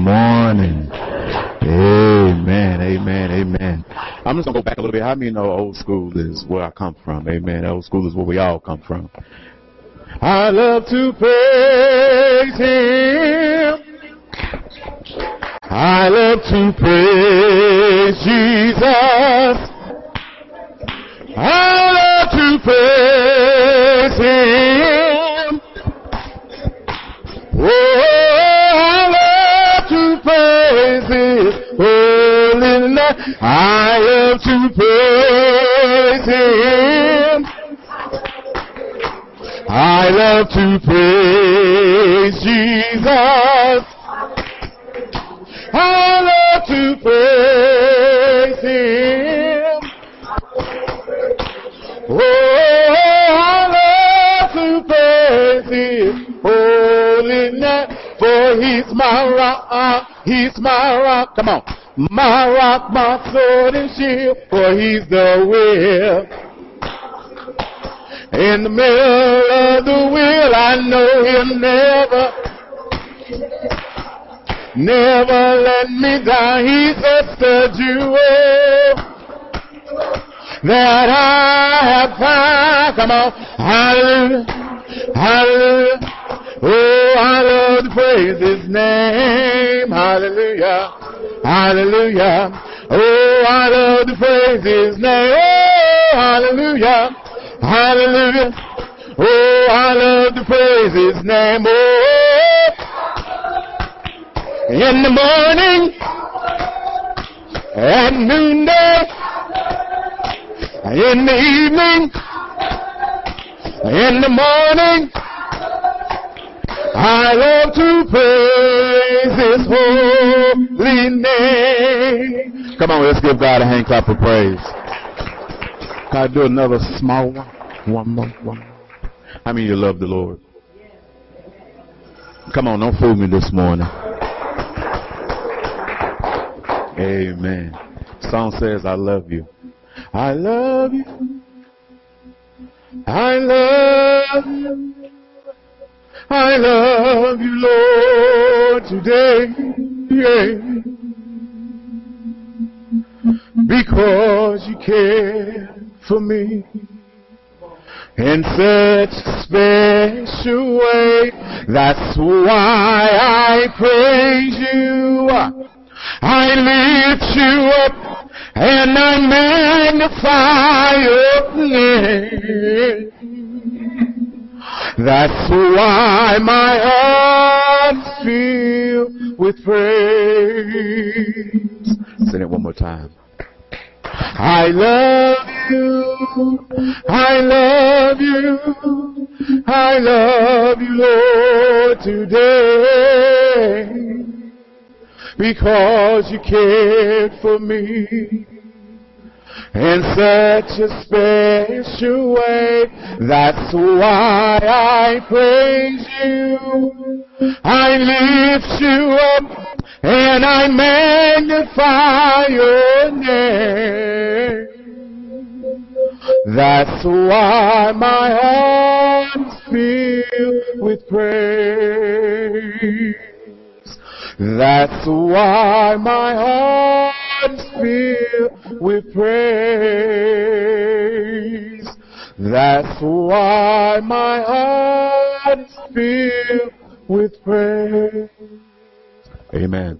morning. Amen, amen, amen. I'm just gonna go back a little bit. How many know old school is where I come from? Amen. Old school is where we all come from. I love to praise Him. I love to praise Jesus. I love to praise Him. I love to praise Him. I love to praise Jesus. I love to praise Him. Oh, I love to praise His holy name. For He's my rock, uh, He's my rock. Come on. My rock, my sword and shield. For He's the will. In the middle of the wheel, I know He'll never, never let me down. He's just a jewel that I have found. Come on. Hallelujah. Hallelujah. Oh, I love to praise His name. Hallelujah. Hallelujah. Oh, I love to praise His name. Oh, hallelujah. Hallelujah. Oh, I love to praise His name. Oh, in the morning, at noonday, in the evening, in the morning, I love to praise His holy name. Come on, let's give God a hand clap of praise. Can I do another small one? One more, one more. How many you love the Lord? Come on, don't fool me this morning. Amen. Song says, I love you. I love you. I love you. I love you, Lord, today. Because you care for me in such a special way. That's why I praise you. I lift you up and I magnify your name. That's why my heart's filled with praise. Sing it one more time. I love you. I love you. I love you, Lord, today. Because you cared for me in such a special way. That's why I praise you. I lift you up and I magnify your name. That's why my heart's filled with praise. That's why my heart's filled with praise. That's why my heart's filled with praise. Amen.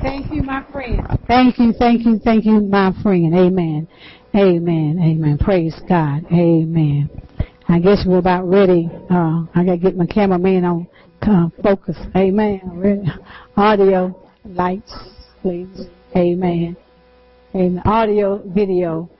Thank you, my friend. Thank you, thank you, thank you, my friend. Amen. Amen. Amen. Praise God. Amen. I guess we're about ready. Uh, I gotta get my cameraman on uh, focus. Amen. Audio, lights, please. Amen. Amen. Audio, video,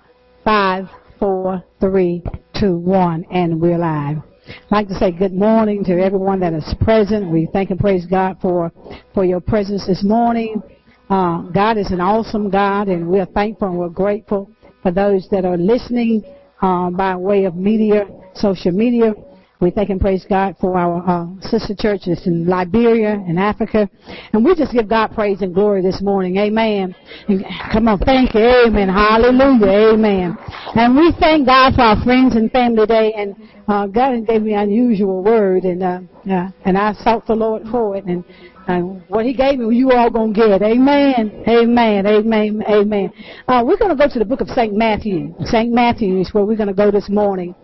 five, four, three, two, one, and we're live. I'd like to say good morning to everyone that is present. We thank and praise God for, for your presence this morning. Uh, God is an awesome God and we're thankful and we're grateful for those that are listening uh, by way of media, social media. We thank and praise God for our uh, sister churches in Liberia and Africa. And we just give God praise and glory this morning. Amen. And come on, thank you. Amen. Hallelujah. Amen. And we thank God for our friends and family day. And uh, God gave me an unusual word, and uh, uh, and I sought the Lord for it, and and what He gave me, you all gonna get. Amen. Amen. Amen. Amen. Uh, we're gonna go to the book of Saint Matthew. Saint Matthew is where we're gonna go this morning.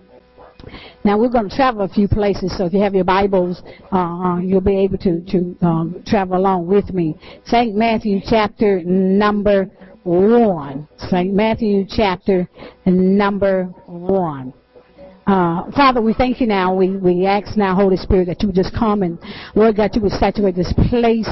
Now we're going to travel a few places, so if you have your Bibles, uh, uh, you'll be able to to um, travel along with me. Saint Matthew chapter number one. Saint Matthew chapter number one. Uh, Father, we thank you now. We, we ask now, Holy Spirit, that you would just come and, Lord God, you would saturate this place.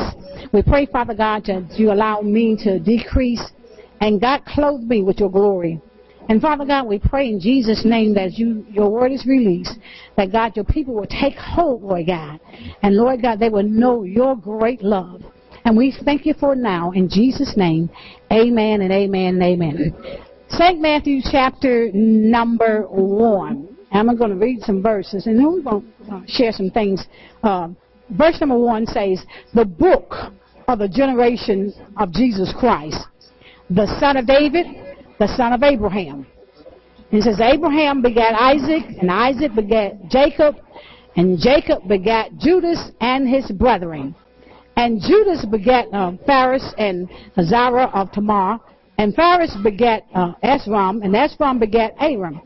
We pray, Father God, that you allow me to decrease and God clothe me with your glory. And Father God, we pray in Jesus' name that you, your word is released, that God, your people will take hold, Lord God. And Lord God, they will know your great love. And we thank you for now in Jesus' name. Amen and amen and amen. St. Matthew chapter number one. I'm going to read some verses and then we're going to share some things. Uh, verse number one says, The book of the generation of Jesus Christ, the son of David, the son of Abraham. He says, Abraham begat Isaac, and Isaac begat Jacob, and Jacob begat Judas and his brethren. And Judas begat uh, Phares and Zara of Tamar, and Phares begat uh, Esrom, and Esrom begat Aram.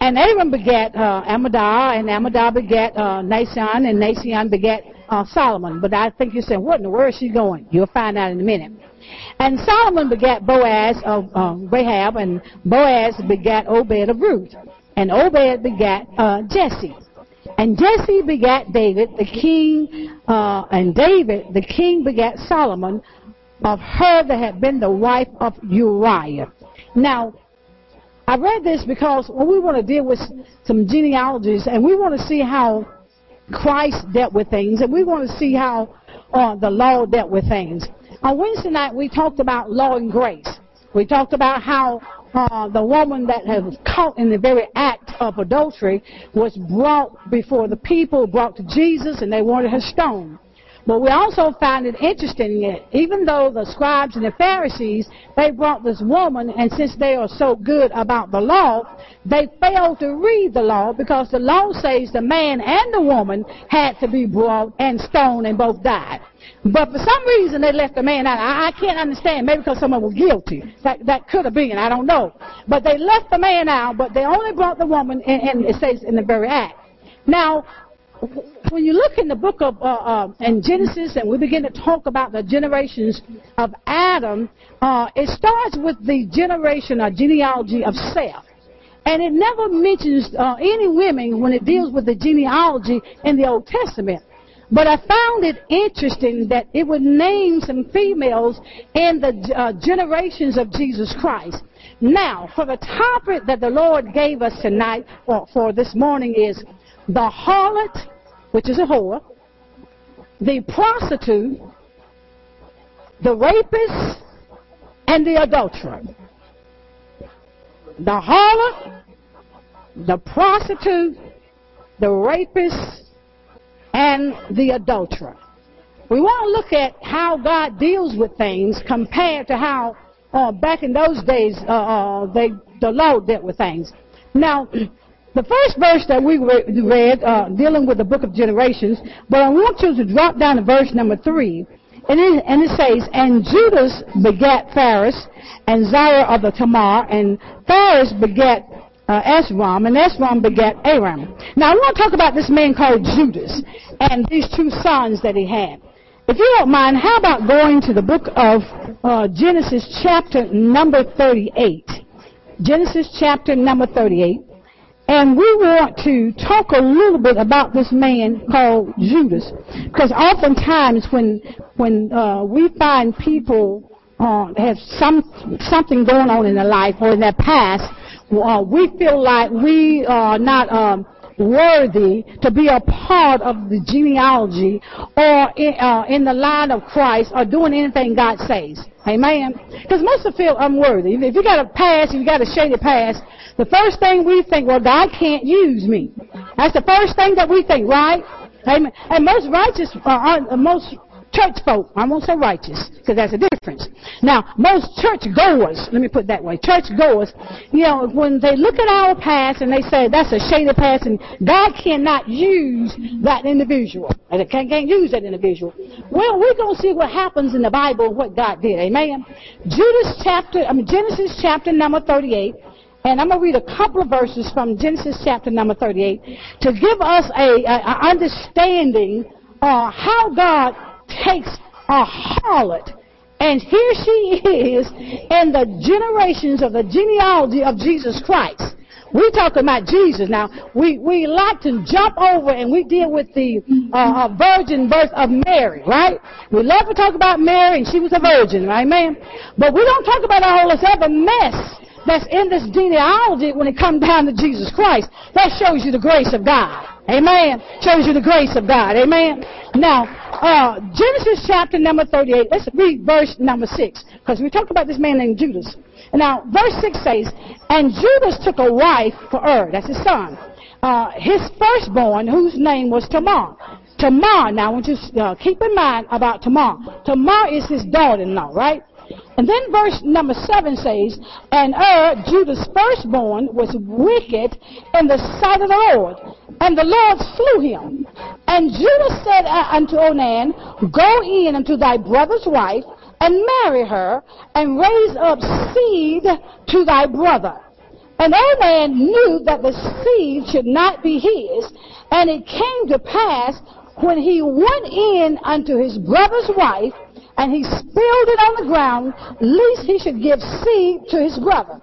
And Aram begat uh, Amminadab, and Amminadab begat uh, and Nahshon begat uh, Solomon. But I think you're saying, what in the world is she going? You'll find out in a minute. And Solomon begat Boaz of um, Rahab, and Boaz begat Obed of Ruth. And Obed begat uh, Jesse. And Jesse begat David, the king, uh, and David, the king, begat Solomon of her that had been the wife of Uriah. Now, I read this because well, we want to deal with some genealogies and we want to see how Christ dealt with things and we want to see how uh, the law dealt with things. On Wednesday night, we talked about law and grace. We talked about how uh, the woman that was caught in the very act of adultery was brought before the people, brought to Jesus, and they wanted her stoned. But we also find it interesting that even though the scribes and the Pharisees, they brought this woman, and since they are so good about the law, they failed to read the law because the law says the man and the woman had to be brought and stoned and both died. But for some reason they left the man out. I, I can't understand. Maybe because someone was guilty. That that could have been. I don't know. But they left the man out. But they only brought the woman, and, and it says in the very act. Now, when you look in the book of uh, uh, in Genesis and we begin to talk about the generations of Adam, uh, it starts with the generation or genealogy of Seth. And it never mentions uh, any women when it deals with the genealogy in the Old Testament. But I found it interesting that it would name some females in the uh, generations of Jesus Christ. Now, for the topic that the Lord gave us tonight, or for this morning, is the harlot, which is a whore, the prostitute, the rapist, and the adulterer. The harlot, the prostitute, the rapist, and the adulterer. We want to look at how God deals with things compared to how uh, back in those days uh, uh, they, the law dealt with things. Now, the first verse that we read, uh, dealing with the book of generations, but I want you to drop down to verse number three. And it, and it says, And Judas begat Phares, and Zara of the Tamar, and Phares begat uh, Esrom, and Esrom begat Aram. Now I want to talk about this man called Judas, and these two sons that he had. If you don't mind, how about going to the book of uh, Genesis chapter number 38? Genesis chapter number 38. And we want to talk a little bit about this man called Judas, because oftentimes when when uh, we find people uh, have some something going on in their life or in their past, uh, we feel like we are not um, worthy to be a part of the genealogy or in, uh, in the line of Christ or doing anything God says. Amen. Because most of us feel unworthy. If you got a past, you got a shady past, the first thing we think, well, God can't use me. That's the first thing that we think, right? Amen. And most righteous, uh most church folk, I won't say righteous, because that's a difference. Now, most church goers, let me put it that way, church goers, you know, when they look at our past and they say that's a shady past and God cannot use that individual, and they can't, can't use that individual. Well, we're going to see what happens in the Bible and what God did. Amen. Judas chapter, I mean, Genesis chapter number 38. And I'm going to read a couple of verses from Genesis chapter number 38 to give us a, a, a understanding uh, how God takes a harlot and here she is in the generations of the genealogy of Jesus Christ. We talk about Jesus now. We we like to jump over and we deal with the uh, uh, virgin birth of Mary, right? We love to talk about Mary and she was a virgin, right, man? But we don't talk about all this other mess that's in this genealogy when it comes down to Jesus Christ. That shows you the grace of God. Amen. Shows you the grace of God. Amen. Now, uh, Genesis chapter number 38. Let's read verse number 6. Because we talked about this man named Judas. Now, verse 6 says, And Judas took a wife for Ur. That's his son. Uh, his firstborn, whose name was Tamar. Tamar, now I want you to uh, keep in mind about Tamar. Tamar is his daughter-in-law, right? And then verse number 7 says, And Ur, Judah's firstborn, was wicked in the sight of the Lord, and the Lord slew him. And Judah said unto Onan, Go in unto thy brother's wife, and marry her, and raise up seed to thy brother. And Onan knew that the seed should not be his, and it came to pass when he went in unto his brother's wife, and he spilled it on the ground, lest he should give seed to his brother.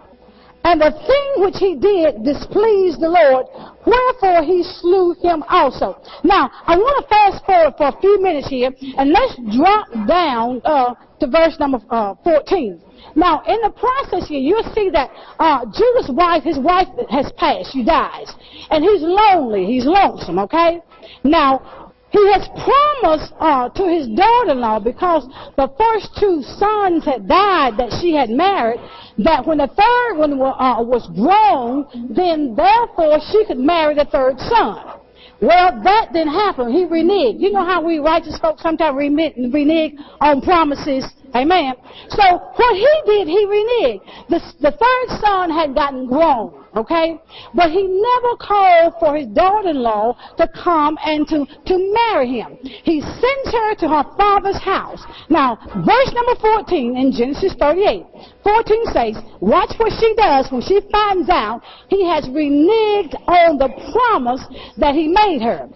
And the thing which he did displeased the Lord, wherefore he slew him also. Now, I want to fast forward for a few minutes here, and let's drop down uh, to verse number uh, 14. Now, in the process here, you'll see that uh, Judah's wife, his wife has passed. She dies. And he's lonely. He's lonesome, okay? Now, he has promised uh, to his daughter-in-law because the first two sons had died that she had married, that when the third one uh, was grown, then therefore she could marry the third son. Well, that didn't happen. He reneged. You know how we righteous folks sometimes renege on promises Amen. So what he did, he reneged. The, the third son had gotten grown, okay? But he never called for his daughter-in-law to come and to, to marry him. He sends her to her father's house. Now, verse number 14 in Genesis 38. 14 says, watch what she does when she finds out he has reneged on the promise that he made her.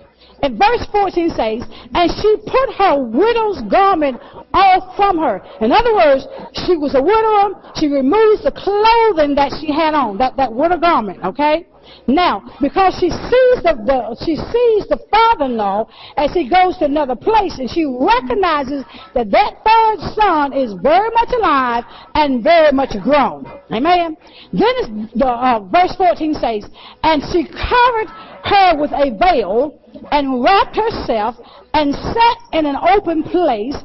And verse 14 says, and she put her widow's garment off from her. In other words, she was a widow. She removes the clothing that she had on, that, that widow garment, okay? Now, because she sees the, the she sees the father-in-law as he goes to another place, and she recognizes that that third son is very much alive and very much grown. Amen. Then the uh, verse 14 says, and she covered her with a veil and wrapped herself and sat in an open place,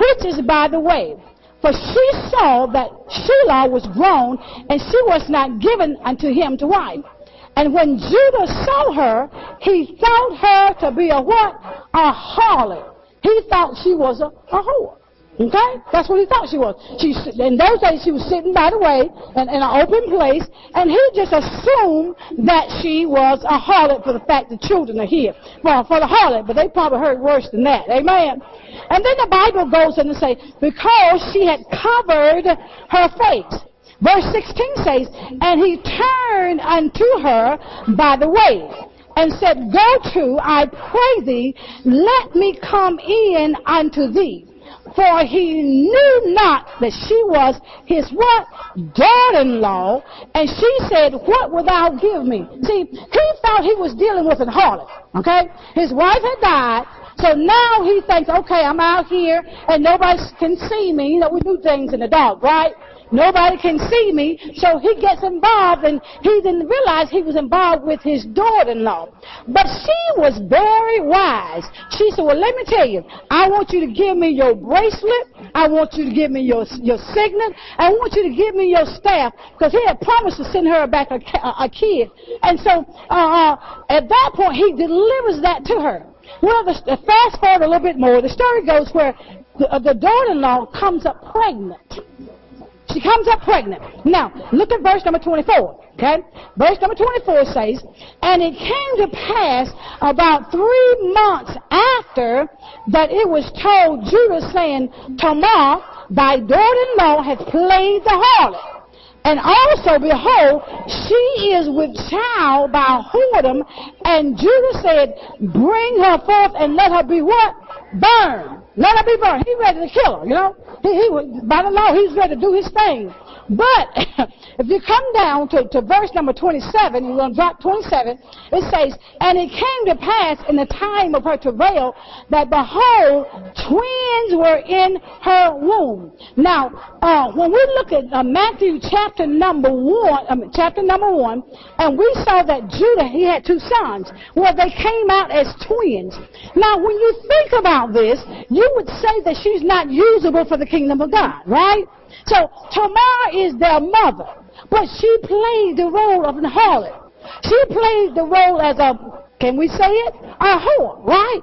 which is by the way. For she saw that Shelah was grown, and she was not given unto him to wife. And when Judah saw her, he thought her to be a what? A harlot. He thought she was a, a whore. Okay? That's what he thought she was. She, in those days, she was sitting by the way in, in an open place, and he just assumed that she was a harlot for the fact the children are here. Well, for the harlot, but they probably heard worse than that. Amen? And then the Bible goes in and say, because she had covered her face. Verse 16 says, And he turned unto her by the way and said, Go to, I pray thee, let me come in unto thee for he knew not that she was his what? Daughter-in-law. And she said, what wilt thou give me? See, he thought he was dealing with an harlot. Okay? His wife had died. So now he thinks, okay, I'm out here and nobody can see me. You know, we do things in the dark, right? Nobody can see me. So he gets involved and he didn't realize he was involved with his daughter-in-law. But she was very wise. She said, well, let me tell you, I want you to give me your bracelet. I want you to give me your, your signet. I want you to give me your staff because he had promised to send her back a, a, a kid. And so uh, uh, at that point, he delivers that to her. Well, the, the fast forward a little bit more. The story goes where the, uh, the daughter-in-law comes up pregnant. She comes up pregnant. Now, look at verse number 24. Okay? Verse number 24 says, And it came to pass about three months after that it was told Judah, saying, Tamar, thy daughter-in-law hath played the harlot. And also, behold, she is with child by whoredom. And Judah said, Bring her forth and let her be what? Burned. Let her be burned. He ready to kill her, you know. He, he by the law, he's ready to do his thing. But if you come down to, to verse number 27, you're going to drop 27, it says, And it came to pass in the time of her travail that behold, twins were in her womb. Now, uh, when we look at uh, Matthew chapter number 1, um, chapter number 1, and we saw that Judah, he had two sons. Well, they came out as twins. Now, when you think about this, you would say that she's not usable for the kingdom of God, right? So Tamar is their mother, but she played the role of an harlot. She played the role as a, can we say it? A whore, right?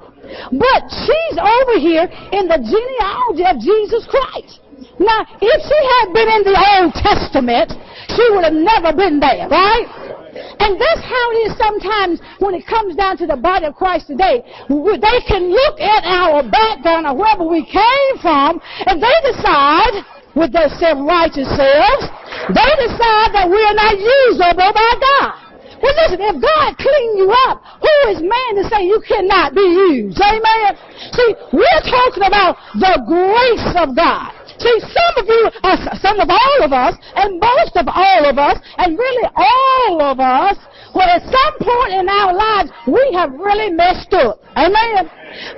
But she's over here in the genealogy of Jesus Christ. Now, if she had been in the Old Testament, she would have never been there, right? And that's how it is sometimes when it comes down to the body of Christ today. They can look at our background or wherever we came from, and they decide with their self-righteous selves, they decide that we are not usable by God. Well, listen, if God clean you up, who is man to say you cannot be used? Amen? See, we're talking about the grace of God. See, some of you, uh, some of all of us, and most of all of us, and really all of us, well, at some point in our lives, we have really messed up. Amen?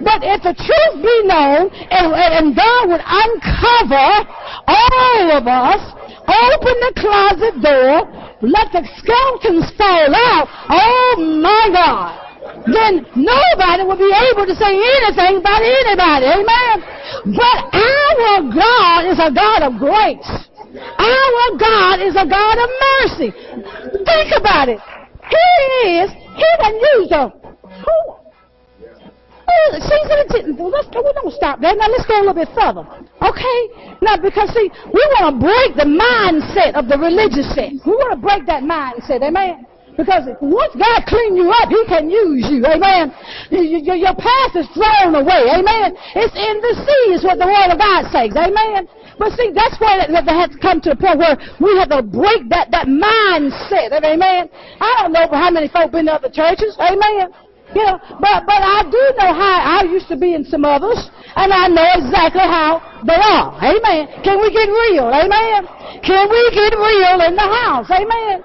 But if the truth be known, and, and God would uncover all of us, open the closet door, let the skeletons fall out, oh my God, then nobody will be able to say anything about anybody. Amen? But our God is a God of grace. Our God is a God of mercy. Think about it. Here he is. He done used a who? She's in a, let's, we don't stop there. Now let's go a little bit further. Okay? Now because see, we want to break the mindset of the religious sect. We want to break that mindset. Amen? Because once God clean you up, He can use you. Amen. Your, your past is thrown away. Amen. It's in the sea is what the Word of God says. Amen. But see, that's where it, that has come to a point where we have to break that, that mindset. Amen. I don't know how many folk been to other churches. Amen. You know, but, but I do know how I used to be in some others, and I know exactly how they are. Amen. Can we get real? Amen. Can we get real in the house? Amen.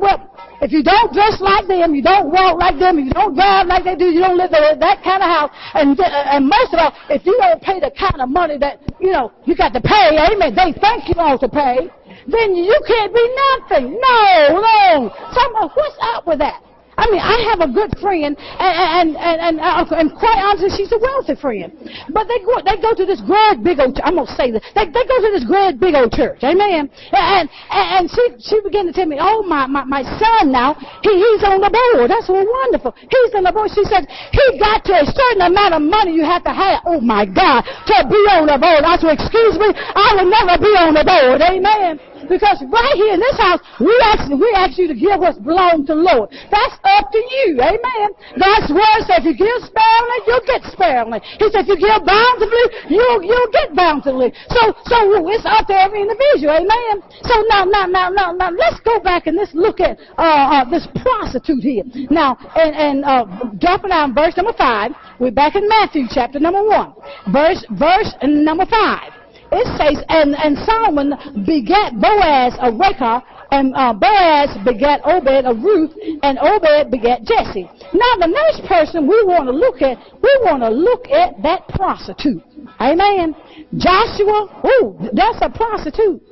well, if you don't dress like them, you don't walk like them, you don't drive like they do, you don't live in that kind of house, and uh, and most of all, if you don't pay the kind of money that you know you got to pay, amen, they think you ought to pay, then you can't be nothing. No, no. Some, what's up with that? I mean, I have a good friend, and and and and, uh, and quite honestly, she's a wealthy friend. But they go they go to this great big old. I'm gonna say this. They they go to this great big old church. Amen. And and, and she she began to tell me, oh my my my son now he he's on the board. That's wonderful. He's on the board. She said he got to a certain amount of money you have to have. Oh my God, to be on the board. I said, excuse me, I will never be on the board. Amen. Because right here in this house, we ask, we ask you to give what's belong to the Lord. That's up to you. Amen. God's word says if you give sparingly, you'll get sparingly. He says if you give bountifully, you'll, you'll get bountifully. So, so it's up to every individual. Amen. So now, now, now, now, now, let's go back and let's look at, uh, uh, this prostitute here. Now, and, and, uh, dropping down verse number five, we're back in Matthew chapter number one. Verse, verse number five it says, and, and Solomon begat Boaz of Rachel, and uh, Boaz begat Obed of Ruth, and Obed begat Jesse. Now the next person we want to look at, we want to look at that prostitute. Amen. Joshua, ooh, that's a prostitute.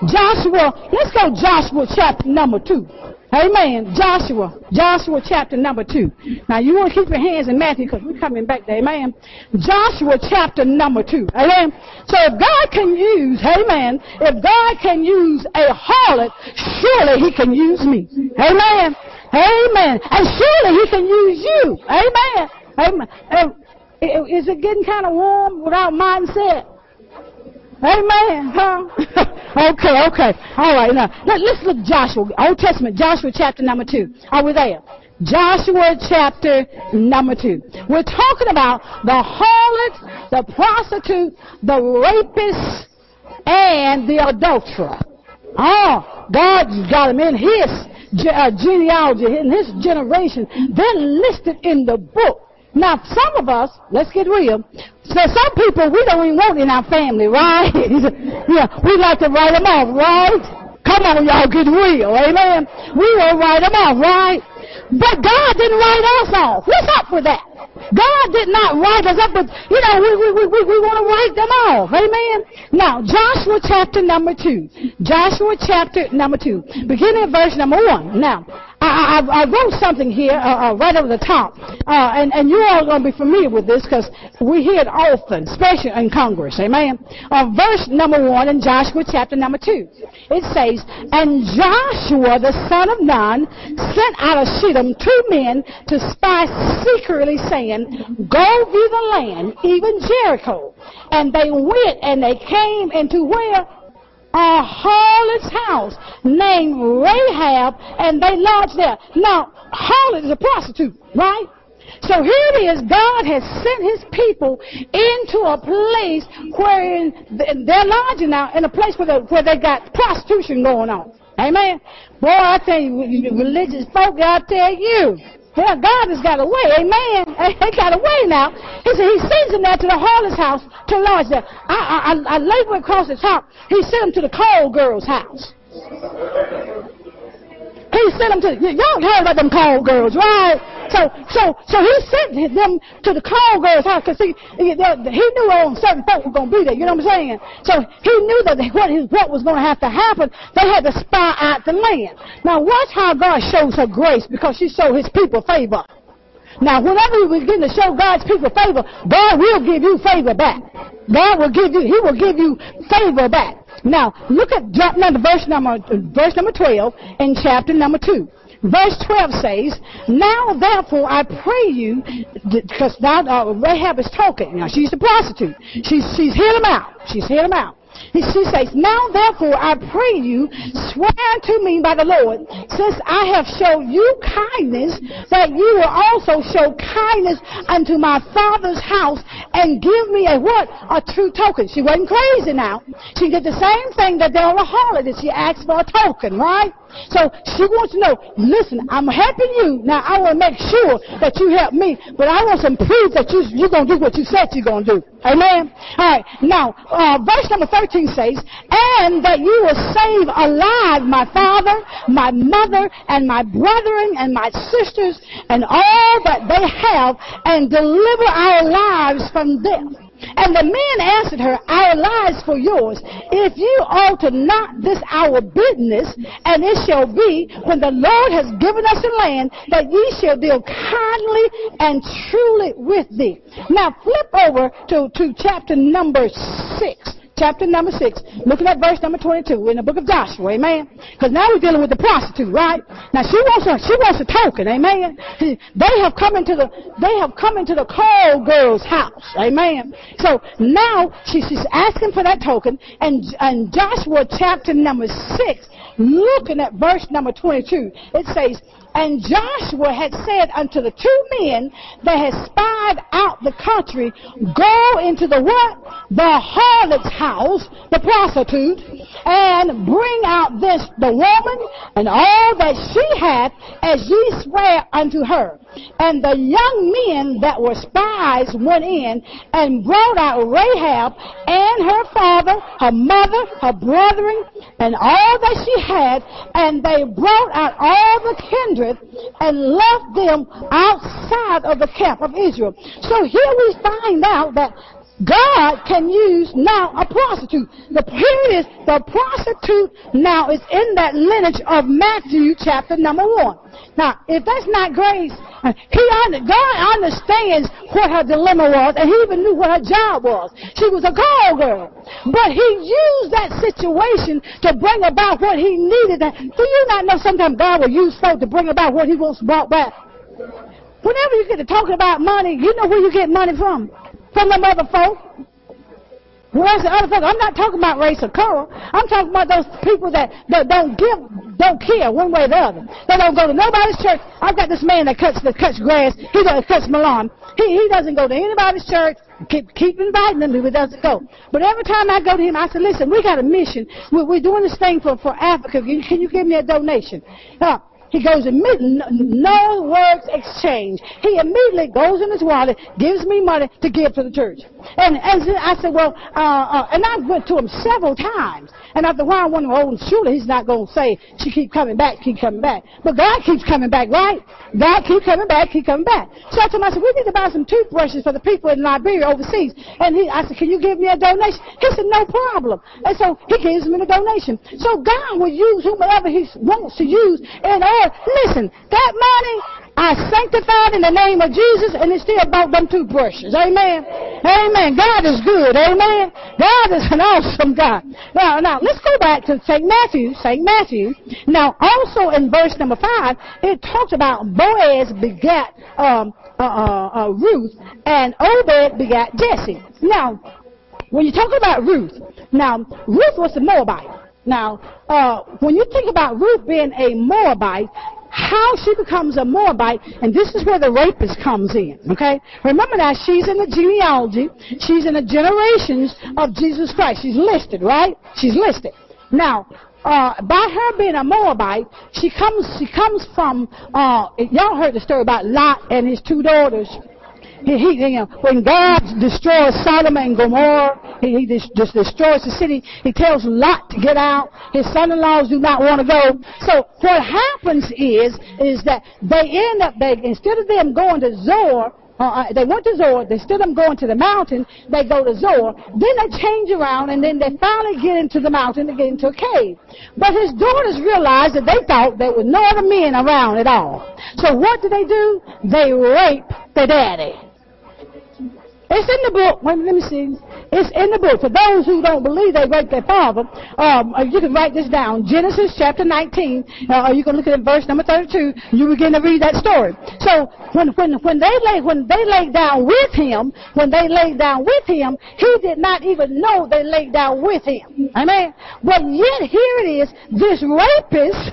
Joshua, let's go Joshua chapter number 2. Amen. Joshua, Joshua chapter number 2. Now you want to keep your hands in Matthew because we're coming back there. Amen. Joshua chapter number 2. Amen. So if God can use, amen, if God can use a harlot, surely he can use me. Amen. Amen. And surely he can use you. Amen. Amen. Is it getting kind of warm without mindset? Amen. Huh? okay, okay. All right. Now, let, us look Joshua. Old Testament, Joshua chapter number 2. Are we there? Joshua chapter number 2. We're talking about the harlot, the prostitute, the rapist, and the adulterer. Oh, God's got them in his uh, genealogy, in his generation. They're listed in the book. Now, some of us, let's get real. So some people we don't even want in our family, right? yeah, we like to write them off, right? Come on, y'all, get real, amen. We will write them off, right? But God didn't write us off. What's up with that? God did not write us up, but you know, we, we, we, we want to write them off. Amen. Now, Joshua chapter number two. Joshua chapter number two. Beginning of verse number one. Now, I, I, I wrote something here uh, uh, right over the top, uh, and, and you all are going to be familiar with this because we hear it often, especially in Congress. Amen. Uh, verse number one in Joshua chapter number two. It says, And Joshua the son of Nun sent out of Shittim two men to spy secretly, saying, Go view the land, even Jericho. And they went and they came into where? A harlot's house named Rahab, and they lodged there. Now, harlot is a prostitute, right? So here it is, God has sent his people into a place where they're lodging now, in a place where they, where they got prostitution going on. Amen. Boy, I tell you, religious folk, I tell you, yeah, God has got a way. Amen. He got a way now. He said he sends them there to the harlot's house to lodge there. I, I, I labor across the top. He sent them to the call girl's house. He sent them to, y'all heard about them call girls, right? So, so, so he sent them to the call girls' house because he, he, knew on certain folk were going to be there. You know what I'm saying? So he knew that what, what was going to have to happen. They had to spy out the land. Now watch how God shows her grace because she showed his people favor. Now, whenever we begin to show God's people favor, God will give you favor back. God will give you, He will give you favor back. Now, look at now the verse number verse number 12 in chapter number 2. Verse 12 says, Now therefore I pray you, because now uh, Rahab is talking. Now she's a prostitute. She's, she's hit him out. She's hit him out. She says, Now therefore I pray you, swear to me by the Lord, since I have showed you kindness, that you will also show kindness unto my father's house and give me a what? A true token. She wasn't crazy now. She did the same thing that the other holiday. She asked for a token, right? So she wants to know, listen, I'm helping you. Now I want to make sure that you help me, but I want some proof that you, you're going to do what you said you're going to do. Amen? All right. Now, uh, verse number 13 says, and that you will save alive my father, my mother, and my brethren, and my sisters, and all that they have, and deliver our lives from death. And the men answered her, Our lives for yours. If you alter not this our business, and it shall be, when the Lord has given us a land, that ye shall deal kindly and truly with thee. Now flip over to, to chapter number 6 chapter number 6, looking at verse number 22 in the book of Joshua, amen? Because now we're dealing with the prostitute, right? Now she wants a, she wants a token, amen? They have come into the, they have come into the call girl's house, amen? So now she, she's asking for that token, and, and Joshua chapter number 6, looking at verse number 22, it says, and Joshua had said unto the two men that had spied out the country, Go into the what? The harlot's house, the prostitute, and bring out this the woman and all that she hath, as ye swear unto her. And the young men that were spies went in and brought out Rahab and her father, her mother, her brethren, and all that she had, and they brought out all the kindred and left them outside of the camp of Israel. So here we find out that God can use now a prostitute. The here is the prostitute now is in that lineage of Matthew chapter number one. Now, if that's not grace, he God understands what her dilemma was, and he even knew what her job was. She was a call girl, but he used that situation to bring about what he needed. Do you not know sometimes God will use folk to bring about what he wants brought back? whenever you get to talking about money, you know where you get money from? From the other folk. Where's the other folks? I'm not talking about race or color. I'm talking about those people that, that don't give, don't care one way or the other. They don't go to nobody's church. I've got this man that cuts that cuts grass. He does cuts lawn. He he doesn't go to anybody's church. Keep keep inviting him, but he doesn't go. But every time I go to him, I say, listen, we got a mission. We're, we're doing this thing for for Africa. Can you, can you give me a donation? Uh, he goes immediately, no words exchange. He immediately goes in his wallet, gives me money to give to the church. And, and I said, well, uh, uh, and I went to him several times. And after a while, of them old surely he's not going to say, she keep coming back, keep coming back. But God keeps coming back, right? God keep coming back, keep coming back. So I told him, I said, we need to buy some toothbrushes for the people in Liberia overseas. And he, I said, can you give me a donation? He said, no problem. And so he gives me the donation. So God will use whomever he wants to use in order. Listen, that money I sanctified in the name of Jesus and it still bought them toothbrushes. Amen. Amen. God is good. Amen. God is an awesome God. Now, now, let's go back to St. Matthew, St. Matthew. Now, also in verse number five, it talks about Boaz begat, um, uh, uh, uh, Ruth and Obed begat Jesse. Now, when you talk about Ruth, now, Ruth was a Moabite. Now, uh, when you think about Ruth being a Moabite, how she becomes a Moabite, and this is where the rapist comes in, okay? Remember that she's in the genealogy, she's in the generations of Jesus Christ. She's listed, right? She's listed. Now, uh, by her being a Moabite, she comes, she comes from, uh, y'all heard the story about Lot and his two daughters. He, he, you know, when God destroys Sodom and Gomorrah, he, he just destroys the city. He tells Lot to get out. His son-in-laws do not want to go. So what happens is, is that they end up, they, instead of them going to Zoar, uh, uh they went to Zoar. Instead of them going to the mountain, they go to Zoar. Then they change around, and then they finally get into the mountain to get into a cave. But his daughters realized that they thought there were no other men around at all. So what do they do? They rape their daddy. It's in the book. Wait, let me see. It's in the book. For those who don't believe they raped their father, um, uh, you can write this down. Genesis chapter 19. Uh, you can look at verse number 32. You begin to read that story. So when when when they lay when they laid down with him, when they laid down with him, he did not even know they laid down with him. Amen. But yet here it is. This rapist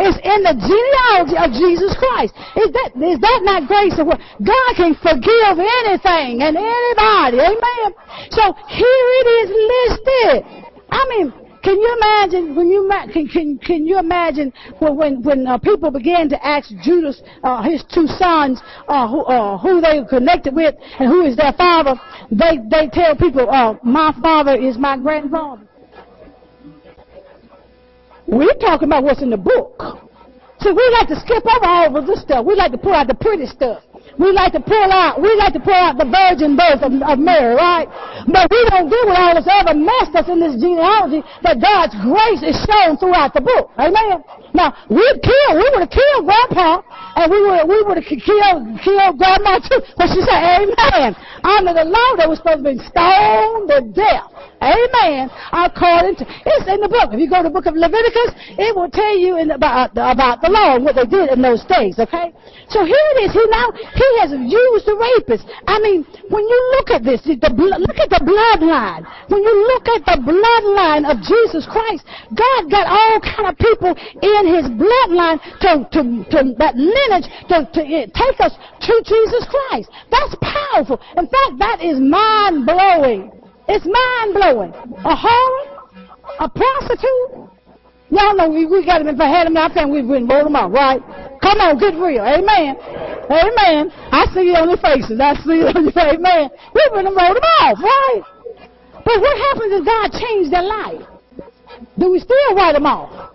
is in the genealogy of Jesus Christ. Is that is that not grace? God can forgive anything and anybody. Amen. So here it is listed. I mean, can you imagine when you can can can you imagine when when, when uh, people began to ask Judas uh, his two sons uh, who uh, who they were connected with and who is their father? They they tell people, uh, my father is my grandfather. We're talking about what's in the book. So we like to skip over all of this stuff. We like to pull out the pretty stuff. We like to pull out, we like to pull out the virgin birth of, of Mary, right? But we don't deal with all this other mess that's in this genealogy that God's grace is shown throughout the book. Amen. Now, we'd kill, we would have killed Grandpa, and we would we would have killed, killed Grandma too. But she said, Amen. Under the law, they were supposed to be stoned to death. Amen. According to, it's in the book. If you go to the book of Leviticus, it will tell you in, about, about the law and what they did in those days, okay? So here it is. He now, he has used the rapist. I mean, when you look at this, the, look at the bloodline. When you look at the bloodline of Jesus Christ, God got all kind of people in his bloodline to, to, to that lineage to, to eh, take us to Jesus Christ. That's powerful. In fact, that is mind blowing. It's mind blowing. A whore, a prostitute. Y'all know we, we got them. If I had in our family, we wouldn't roll them out, right? Come on, get real. Amen. Amen. I see it on your faces. I see it on your face. Amen. We wouldn't roll them off, right? But what happens if God changed their life? Do we still write them off?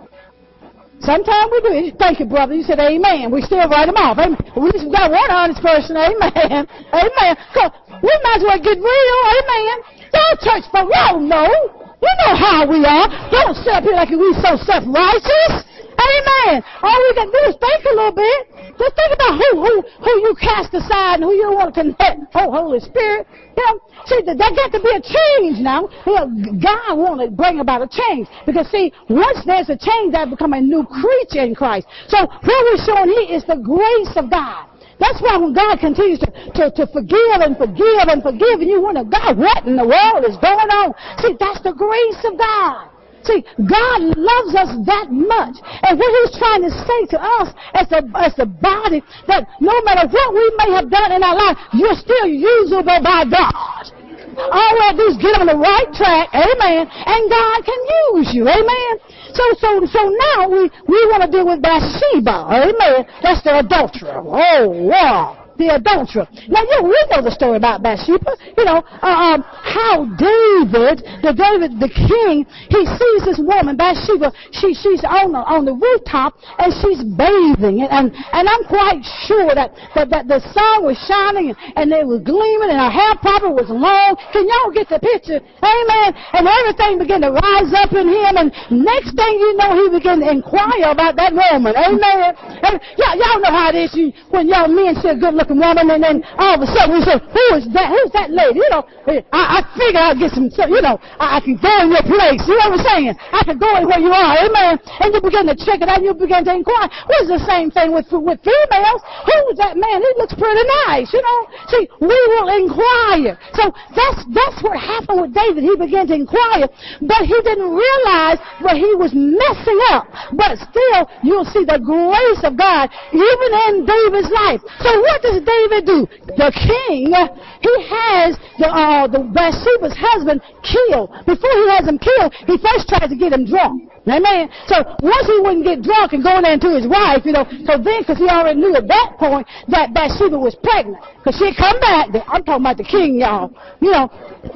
Sometimes we do. Thank you, brother. You said amen. We still write them off. Amen. We just got one honest person. Amen. Amen. So we might as well get real. Amen. Y'all church for y'all know. You know how we are. Don't sit up here like we so self-righteous. Amen. All we can do is think a little bit. Just think about who who who you cast aside and who you want to connect. Oh, Holy Spirit. You know, see, there got to be a change now. Know, God want to bring about a change. Because see, once there's a change, I become a new creature in Christ. So what we're showing here is the grace of God. That's why when God continues to, to, to forgive and forgive and forgive, and you wonder, God, what in the world is going on? See, that's the grace of God. See, God loves us that much. And what He's trying to say to us as the, as the body, that no matter what we may have done in our life, you're still usable by God. All we have to do is get on the right track, amen, and God can use you, amen. So, so, so now we, we want to deal with Bathsheba, amen. That's the adulterer. Oh, wow the adulterer. Now, you we know the story about Bathsheba. You know, uh, um, how David, the David, the king, he sees this woman, Bathsheba, she, she's on the, on the rooftop and she's bathing. And, and, and I'm quite sure that, that, that the sun was shining and, and it was gleaming and her hair probably was long. Can y'all get the picture? Amen. And everything began to rise up in him and next thing you know, he began to inquire about that woman. Amen. And y'all, y'all know how it is when y'all men see a good look looking woman, and then all of a sudden we say, who is that? Who's that lady? You know, I, I figure I'll get some, you know, I, I can go in your place. You know what I'm saying? I can go in where you are. Amen. And you begin to check it out, and you begin to inquire. Well, it's the same thing with, with females. Who's that man? He looks pretty nice, you know. See, we will inquire. So that's, that's what happened with David. He began to inquire, but he didn't realize that he was messing up. But still, you'll see the grace of God even in David's life. So what does does David do? The king, he has the, uh, the Bathsheba's husband killed. Before he has him killed, he first tries to get him drunk. Amen. So once he wouldn't get drunk and go down to his wife, you know, so then, because he already knew at that point that Bathsheba was pregnant. Because she'd come back. I'm talking about the king, y'all. You know,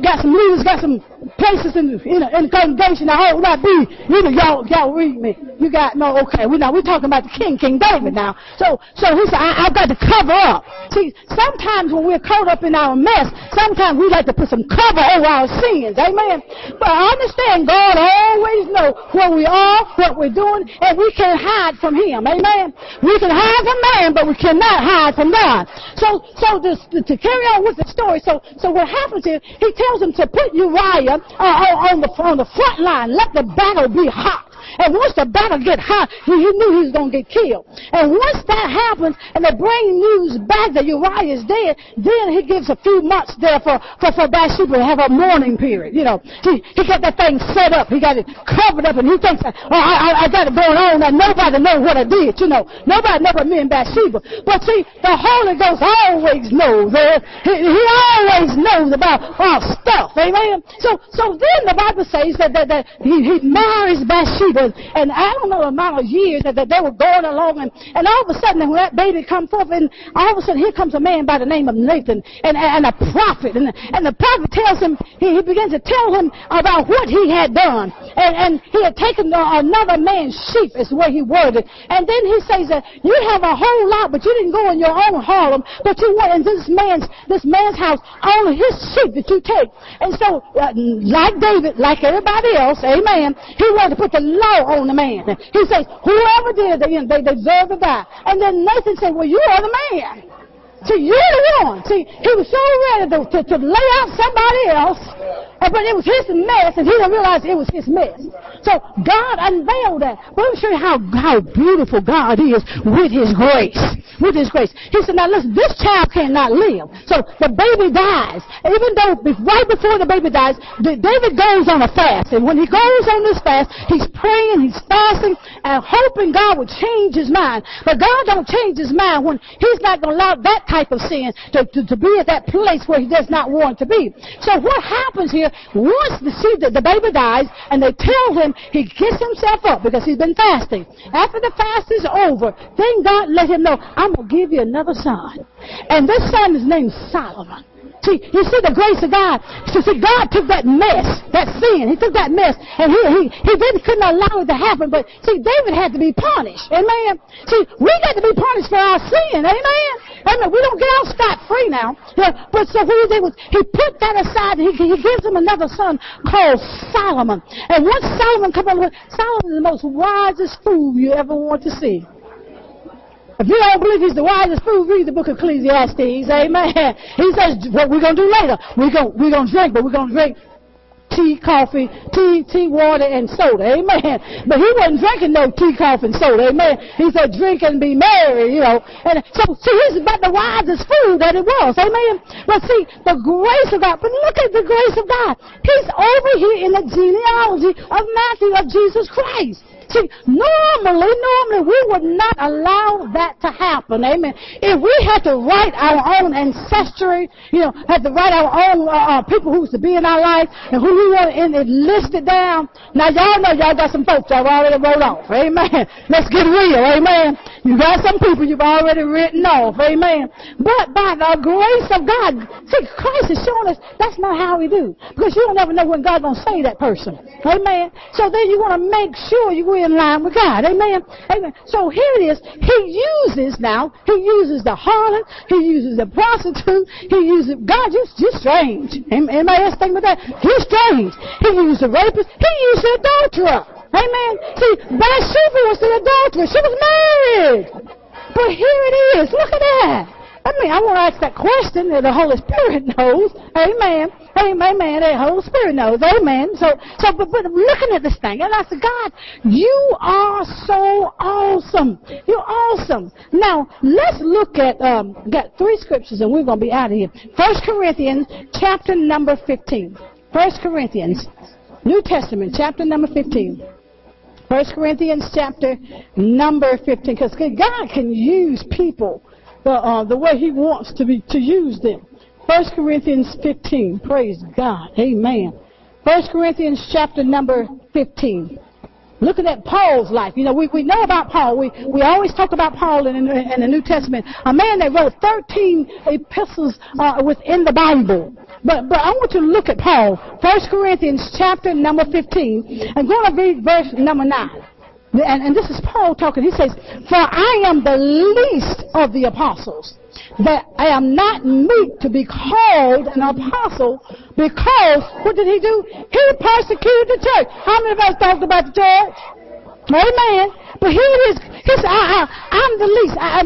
got some leaders, got some places in, in, in the congregation. I hope not be. You know, y'all, y'all read me. You got, no, okay. We now, we're talking about the king, King David now. So, so he said, I, I've got to cover up. See, sometimes when we're caught up in our mess, sometimes we like to put some cover over our sins. Amen. But I understand God always knows what we we are, what we're doing, and we can't hide from Him. Amen. We can hide from man, but we cannot hide from God. So, so this, to carry on with the story, so, so what happens is He tells them to put Uriah uh, on the on the front line. Let the battle be hot. And once the battle get hot, he, he knew he was going to get killed. And once that happens, and they bring news back that Uriah is dead, then he gives a few months there for, for, for Bathsheba to have a mourning period. You know, he, he got that thing set up. He got it covered up, and he thinks, oh, I, I, I got it going on, and nobody knows what I did. You know, nobody know but me and Bathsheba. But see, the Holy Ghost always knows. Uh, he, he always knows about uh, stuff. Amen. So, so then the Bible says that, that, that he, he marries Bathsheba and, and I don't know amount of years that, that they were going along, and, and all of a sudden when that baby come forth, and all of a sudden here comes a man by the name of Nathan, and, and a prophet, and, and the prophet tells him, he, he begins to tell him about what he had done, and, and he had taken another man's sheep, is way he worded, and then he says that you have a whole lot, but you didn't go in your own Harlem, but you went in this man's, this man's house, on his sheep that you take, and so, uh, like David, like everybody else, amen, he wanted to put the on the man. He says, whoever did, they, they deserve to die. And then Nathan said, well, you are the man. See, you're the one. See, he was so ready to, to, to lay out somebody else, and but it was his mess, and he didn't realize it was his mess. So God unveiled that. But let me show you how, how beautiful God is with his grace. With his grace. He said, now listen, this child cannot live. So the baby dies. Even though right before the baby dies, David goes on a fast. And when he goes on this fast, he's praying, he's fasting, and hoping God would change his mind. But God don't change his mind when he's not going to allow that type of sin to, to, to be at that place where he does not want to be. So what happens here, once the, the baby dies and they tell him he gets himself up because he's been fasting. After the fast is over, then God let him know, I'm going to give you another son. And this son is named Solomon. See, you see the grace of God. So see, God took that mess, that sin. He took that mess, and he he he didn't couldn't allow it to happen. But see, David had to be punished. Amen. See, we got to be punished for our sin. Amen. Amen. We don't get out scot free now. Yeah, but so what he did was he put that aside. And he he gives him another son called Solomon. And once Solomon comes along, Solomon is the most wisest fool you ever want to see. If you don't believe he's the wisest fool, read the book of Ecclesiastes. Amen. He says what we're going to do later. We're going, we're to drink, but we're going to drink tea, coffee, tea, tea, water, and soda. Amen. But he wasn't drinking no tea, coffee, and soda. Amen. He said, drink and be merry, you know. And so, see, he's about the wisest fool that it was. Amen. But see, the grace of God, but look at the grace of God. He's over here in the genealogy of Matthew, of Jesus Christ. See, normally, normally we would not allow that to happen. Amen. If we had to write our own ancestry, you know, had to write our own uh, uh, people who's to be in our life and who we want and it listed down. Now y'all know y'all got some folks y'all already wrote off. Amen. Let's get real. Amen. You got some people you've already written off. Amen. But by the grace of God, see, Christ is showing us that's not how we do. Because you don't ever know when God's to save that person. Amen. So then you want to make sure you in line with God. Amen. Amen. So here it is. He uses now, he uses the harlot, he uses the prostitute, he uses, God, you, you're strange. Anybody else think about that? He's strange. He used the rapist, he used the adulterer. Amen. See, Bathsheba was the adulterer. She was married. But here it is. Look at that. I mean, I want to ask that question that the Holy Spirit knows. Amen. Amen. Amen. The Holy Spirit knows. Amen. So, so, but, but looking at this thing, and I said, God, you are so awesome. You're awesome. Now, let's look at, um, got three scriptures and we're going to be out of here. First Corinthians chapter number 15. First Corinthians, New Testament, chapter number 15. First Corinthians chapter number 15. Because God can use people the, uh, the way He wants to be to use them. 1 Corinthians 15. Praise God. Amen. 1 Corinthians chapter number 15. Looking at Paul's life. You know, we, we know about Paul. We, we always talk about Paul in, in, in the New Testament. A man that wrote 13 epistles uh, within the Bible. But, but I want you to look at Paul. 1 Corinthians chapter number 15. I'm going to read verse number 9. And, and this is Paul talking. He says, For I am the least of the apostles, that I am not meet to be called an apostle, because, what did he do? He persecuted the church. How many of us talked about the church? Amen. But here it is. He said, I, am the least. I,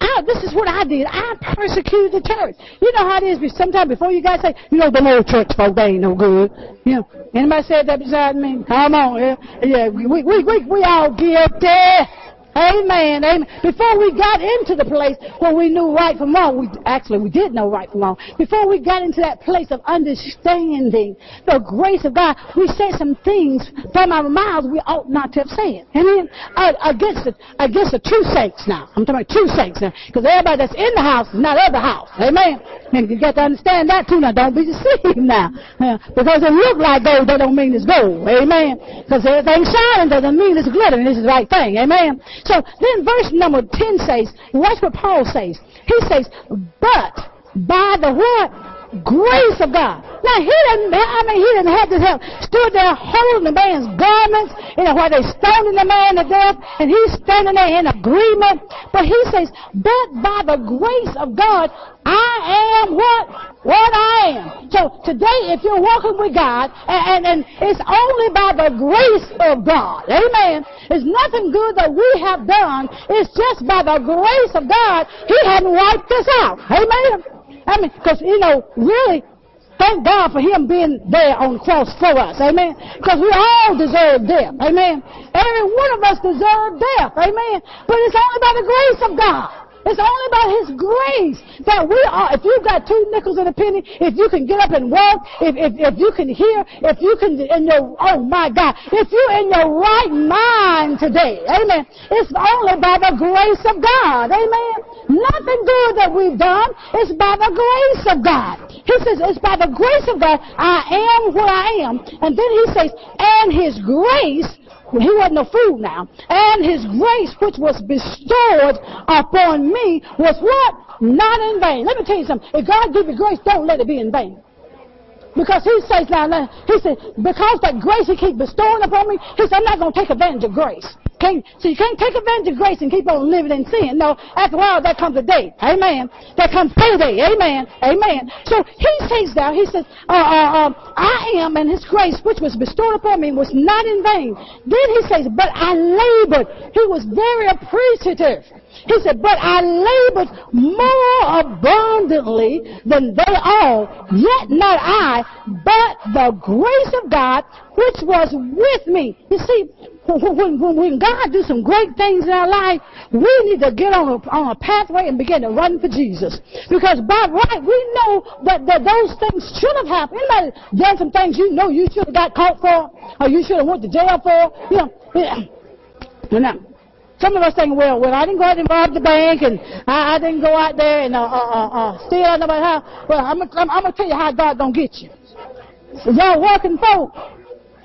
I, this is what I did. I persecuted the church. You know how it is. Sometimes before you guys say, you know, the little church folk, they ain't no good. You know, anybody said that beside me? Come on. Yeah, yeah we, we, we, we all guilty. Amen. Amen. Before we got into the place where we knew right from wrong, we actually we did know right from wrong. Before we got into that place of understanding the grace of God, we said some things from our mouths we ought not to have said. Amen. Uh, against the against the true saints now. I'm talking about true saints now, because everybody that's in the house is not of the house. Amen. And you got to understand that too. Now, don't be deceived now, uh, because it look like gold, that don't mean it's gold. Amen. Because everything shining doesn't mean it's glittering. This is the right thing. Amen. So then verse number 10 says, watch what Paul says. He says, but by the what? Grace of God. Now he didn't, I mean, he didn't have to have stood there holding the man's garments, you know, while they stoning the man to death, and he's standing there in agreement. But he says, but by the grace of God, I am what? What I am. So today, if you're walking with God, and, and, and it's only by the grace of God, amen. It's nothing good that we have done. It's just by the grace of God, He hadn't wiped us out. Amen. I mean, because, you know, really, thank God for Him being there on the cross for us. Amen. Because we all deserve death. Amen. Every one of us deserve death. Amen. But it's only by the grace of God. It's only by His grace that we are, if you've got two nickels and a penny, if you can get up and walk, if, if, if you can hear, if you can, in your, oh my God, if you're in your right mind today, amen, it's only by the grace of God, amen. Nothing good that we've done, it's by the grace of God. He says, it's by the grace of God I am what I am. And then he says, and His grace he wasn't a fool now. And his grace which was bestowed upon me was what? Not in vain. Let me tell you something. If God give you grace, don't let it be in vain. Because he says now, now he said, because that grace he keeps bestowing upon me, he said, I'm not going to take advantage of grace. can't, so you can't take advantage of grace and keep on living in sin. No, after a while that comes a day. Amen. That comes payday. Amen. Amen. So he says now, he says, uh, uh, uh, I am and his grace which was bestowed upon me was not in vain. Then he says, but I labored. He was very appreciative. He said, but I labored more abundantly than they all, yet not I, but the grace of God which was with me. You see, when, when, when God do some great things in our life, we need to get on a, on a pathway and begin to run for Jesus. Because by right, we know that, that those things should have happened. Anybody done some things you know you should have got caught for, or you should have went to jail for? You know, yeah. Some of us think, well, well, I didn't go out and rob the bank, and I, I didn't go out there and uh, uh, uh, uh steal out nobody's house. Well, I'm, I'm, I'm to tell you how God gonna get you. Y'all working folk.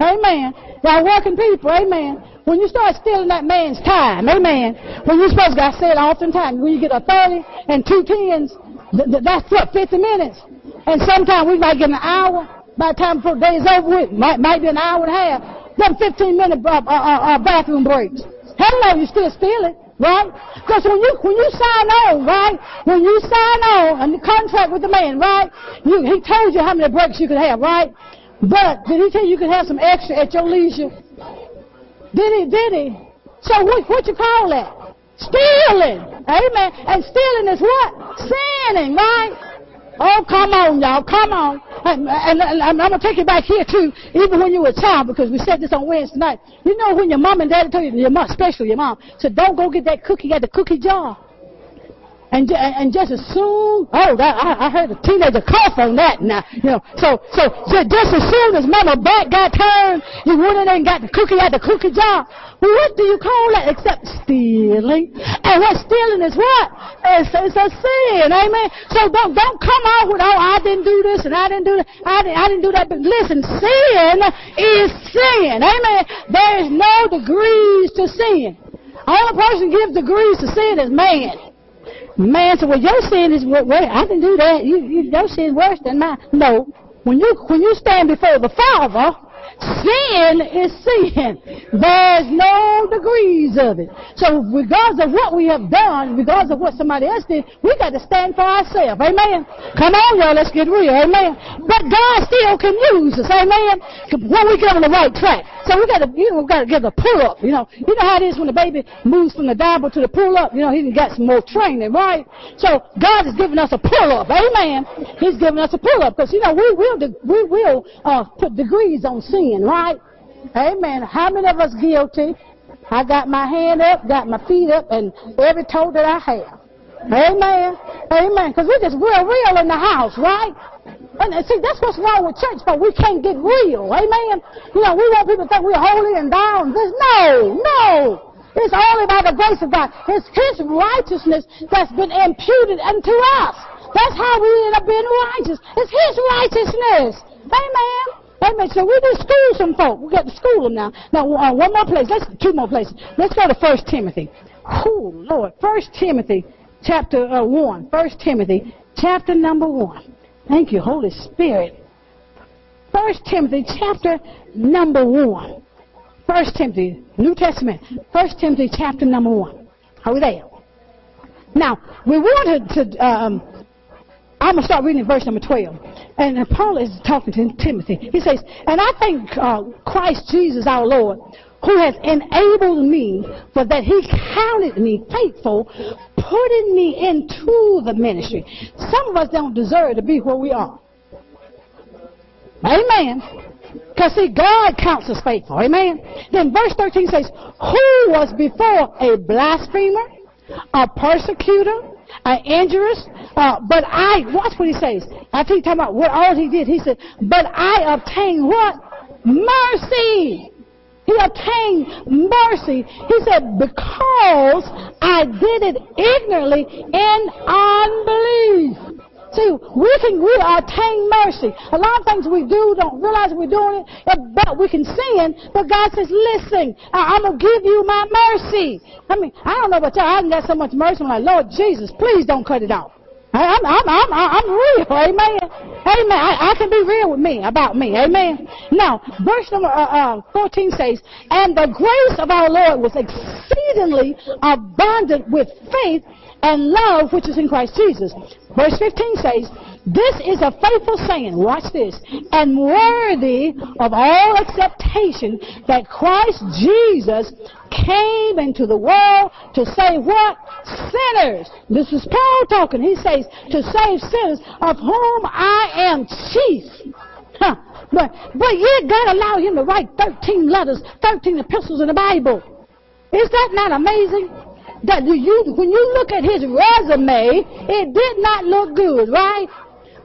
Amen. Y'all working people. Amen. When you start stealing that man's time, amen. When you're supposed to, I said oftentimes, when you get a 30 and two tens, th- th- that's what, 50 minutes. And sometimes we might get an hour. By the time the day's over with, might, might be an hour and a half. Them 15 minute uh, uh, uh, bathroom breaks. Hello, you still stealing, right? Because when you when you sign on, right? When you sign on the contract with the man, right? You, he told you how many breaks you could have, right? But did he tell you you could have some extra at your leisure? Did he? Did he? So what what you call that? Stealing, amen. And stealing is what? Sinning, right? Oh, come on, y'all, come on. And, and, and I'm going to take you back here too, even when you were a child, because we said this on Wednesday night. You know when your mom and daddy told you, your mom, especially your mom, said, don't go get that cookie at the cookie jar. And, and just as soon, oh, I, I heard a teenager cough on that now, you know. So, so, just as soon as mama back got turned, you went in and got the cookie at the cookie jar. What do you call that except stealing? And what stealing is what? It's, it's a sin, amen. So don't, don't come out with, oh, I didn't do this and I didn't do that, I didn't, I didn't do that. But listen, sin is sin, amen. There is no degrees to sin. Only person gives degrees to sin is man. Man said, well, your sin is, well, I can do that. You, you, your sin is worse than mine. No. When you, when you stand before the Father, Sin is sin. There's no degrees of it. So regardless of what we have done, regardless of what somebody else did, we got to stand for ourselves. Amen. Come on, y'all, let's get real. Amen. But God still can use us. Amen. When we get on the right track. So we got to, you know, we got to get the pull up. You know, you know how it is when the baby moves from the diaper to the pull up. You know, he's got some more training, right? So God is giving us a pull up. Amen. He's giving us a pull up because you know we will we will uh, put degrees on sin sin, right? Amen. How many of us guilty? I got my hand up, got my feet up, and every toe that I have. Amen. Amen. Because we're just real, real in the house, right? And see, that's what's wrong with church, but we can't get real. Amen. You know, we want people to think we're holy and down. This, no, no. It's only by the grace of God. It's His righteousness that's been imputed unto us. That's how we end up being righteous. It's His righteousness. Amen. Amen. So we just school some folk. We got to school them now. Now, uh, one more place. Let's two more places. Let's go to First Timothy. Oh Lord, First Timothy, chapter uh, one. First Timothy, chapter number one. Thank you, Holy Spirit. First Timothy, chapter number one. First Timothy, New Testament. First Timothy, chapter number one. Are we there? Now, we wanted to um, I'm going to start reading verse number 12. And Paul is talking to Timothy. He says, And I thank uh, Christ Jesus our Lord, who has enabled me, for that he counted me faithful, putting me into the ministry. Some of us don't deserve to be where we are. Amen. Because see, God counts us faithful. Amen. Then verse 13 says, Who was before a blasphemer, a persecutor, uh, injurious. Uh, but I, watch what he says. After he talking about what all he did, he said, but I obtained what? Mercy. He obtained mercy. He said, because I did it ignorantly in unbelief. See, we can we attain mercy. A lot of things we do don't realize we're doing it, but we can sin. But God says, "Listen, I'm gonna give you my mercy." I mean, I don't know about y'all. I got so much mercy. I'm like, Lord Jesus, please don't cut it off. I'm, I'm, I'm, I'm real. Amen. Amen. I, I can be real with me, about me. Amen. Now, verse number uh, uh, 14 says, And the grace of our Lord was exceedingly abundant with faith and love which is in Christ Jesus. Verse 15 says, This is a faithful saying, watch this, and worthy of all acceptation that Christ Jesus came into the world to save what? Sinners. This is Paul talking. He says, to save sinners of whom I am chief. Huh. But, but yet God allowed him to write 13 letters, 13 epistles in the Bible. Is that not amazing? That you, when you look at his resume, it did not look good, right?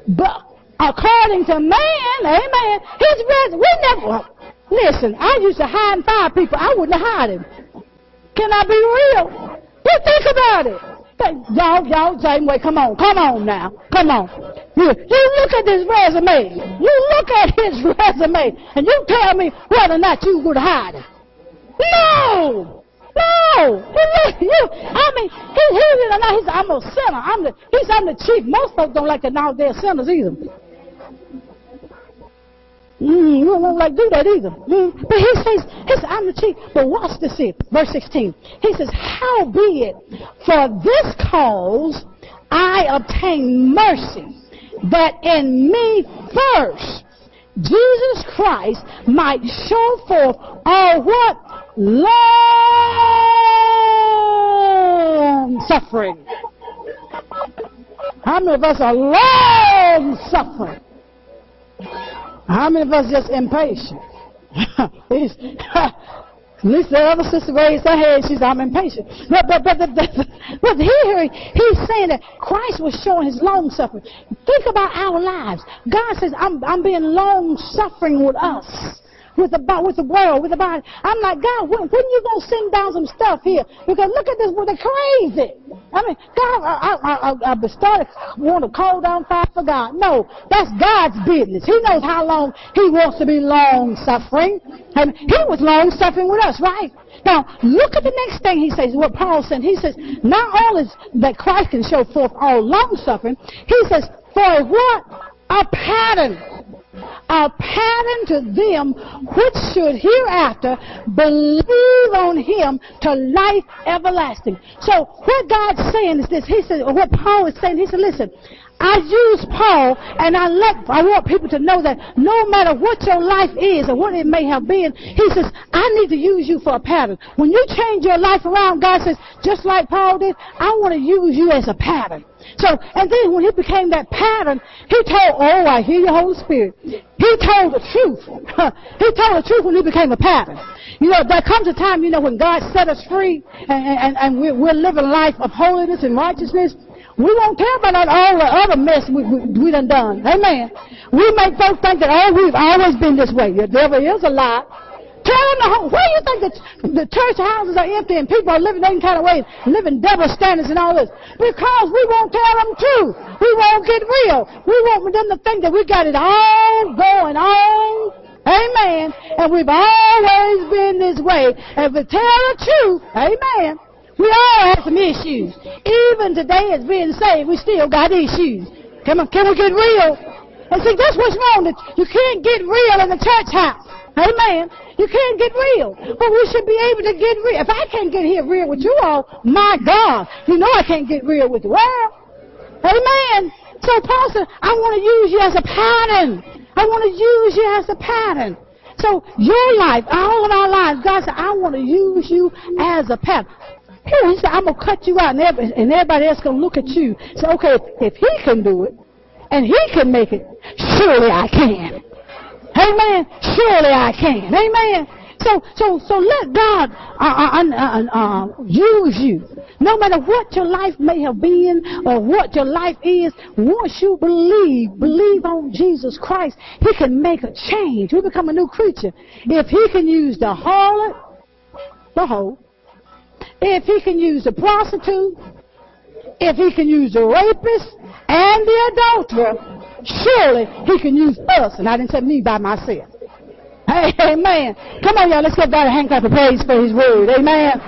But according to man, amen, his resume, we never, listen, I used to hide and fire people. I wouldn't hide him. Can I be real? Just think about it. Y'all, y'all, same way. Come on, come on now. Come on. You, you look at this resume. You look at his resume, and you tell me whether or not you would hide him. No! No, he, you, I mean, he, he didn't know. He said, I'm a sinner. I'm the, he said, I'm the chief. Most folks don't like to know they're sinners either. Mm, you don't like do that either. Mm. But he says, he says, I'm the chief. But watch this here, verse 16. He says, How be it, for this cause I obtain mercy, that in me first Jesus Christ might show forth all what? Long suffering. How many of us are long suffering? How many of us just impatient? At least the other sister raised her head. She said, I'm impatient. But, but, but, but, but here he's saying that Christ was showing his long suffering. Think about our lives. God says, I'm, I'm being long suffering with us with the with the world, with the body. I'm like, God, when, when you gonna send down some stuff here? Because look at this, they're crazy. I mean, God, I, I, I, I started want to call down fire for God. No, that's God's business. He knows how long He wants to be long suffering. And He was long suffering with us, right? Now, look at the next thing He says. What Paul said. He says, not only that Christ can show forth all long suffering, He says, for what? A pattern a pattern to them which should hereafter believe on him to life everlasting. So what God's saying is this. He said, or what Paul is saying, he said, listen, I use Paul and I let, I want people to know that no matter what your life is or what it may have been, he says, I need to use you for a pattern. When you change your life around, God says, just like Paul did, I want to use you as a pattern. So, and then when he became that pattern, he told, oh, I hear your Holy Spirit. He told the truth. he told the truth when he became a pattern. You know, there comes a time, you know, when God set us free and, and, and we're, we're living a life of holiness and righteousness. We won't care about all the other mess we, we, we done done. Amen. We make folks think that, oh, we've always been this way. The devil is a lie. Tell them the whole, Where do you think that the church houses are empty and people are living any kind of way, living double standards and all this? Because we won't tell them truth. We won't get real. We want them to think that we got it all going on. Amen. And we've always been this way. And if we tell the truth, amen, we all have some issues. Even today as being saved, we still got issues. Come on, can we get real? And see, that's what's wrong. You can't get real in the church house. Amen. You can't get real. But we should be able to get real. If I can't get here real with you all, my God, you know I can't get real with the world. Amen. So Paul said, I want to use you as a pattern. I want to use you as a pattern. So your life, all of our lives, God said, I want to use you as a pattern. Here, he said, I'm going to cut you out, and everybody else going to look at you. Say, okay, if he can do it, and he can make it, surely I can. Amen. Surely I can. Amen. So, so, so let God uh, uh, uh, uh, use you. No matter what your life may have been or what your life is, once you believe, believe on Jesus Christ, He can make a change. You become a new creature. If He can use the harlot, the hoe, if He can use the prostitute, if He can use the rapist and the adulterer, surely he can use us. And I didn't say me by myself. Amen. Come on, y'all. Let's get God a hand clap of praise for his word. Amen.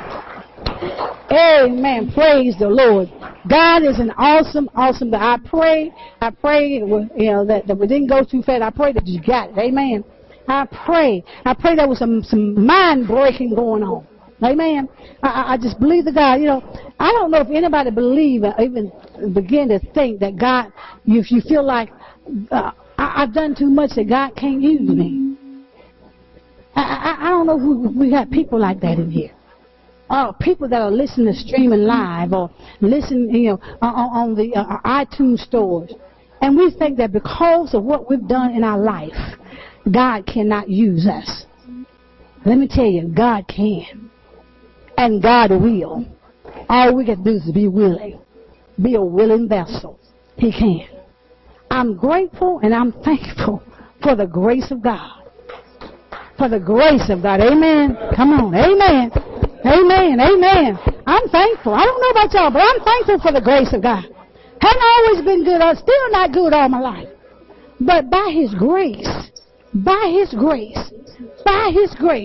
Amen. Praise the Lord. God is an awesome, awesome God. I pray, I pray, you know, that, that we didn't go too fast. I pray that you got it. Amen. I pray. I pray there was some, some mind breaking going on. Amen. I, I just believe the God. You know, I don't know if anybody believe or even begin to think that God, if you feel like uh, I, I've done too much that God can't use me. I, I, I don't know who we got people like that in here. Uh, people that are listening to streaming live or listening, you know, on, on the uh, iTunes stores, and we think that because of what we've done in our life, God cannot use us. Let me tell you, God can. And God will. All we to do is be willing. Be a willing vessel. He can. I'm grateful and I'm thankful for the grace of God. For the grace of God. Amen. Come on. Amen. Amen. Amen. I'm thankful. I don't know about y'all, but I'm thankful for the grace of God. Hadn't always been good. I'm still not good all my life. But by His grace, by His grace, by His grace,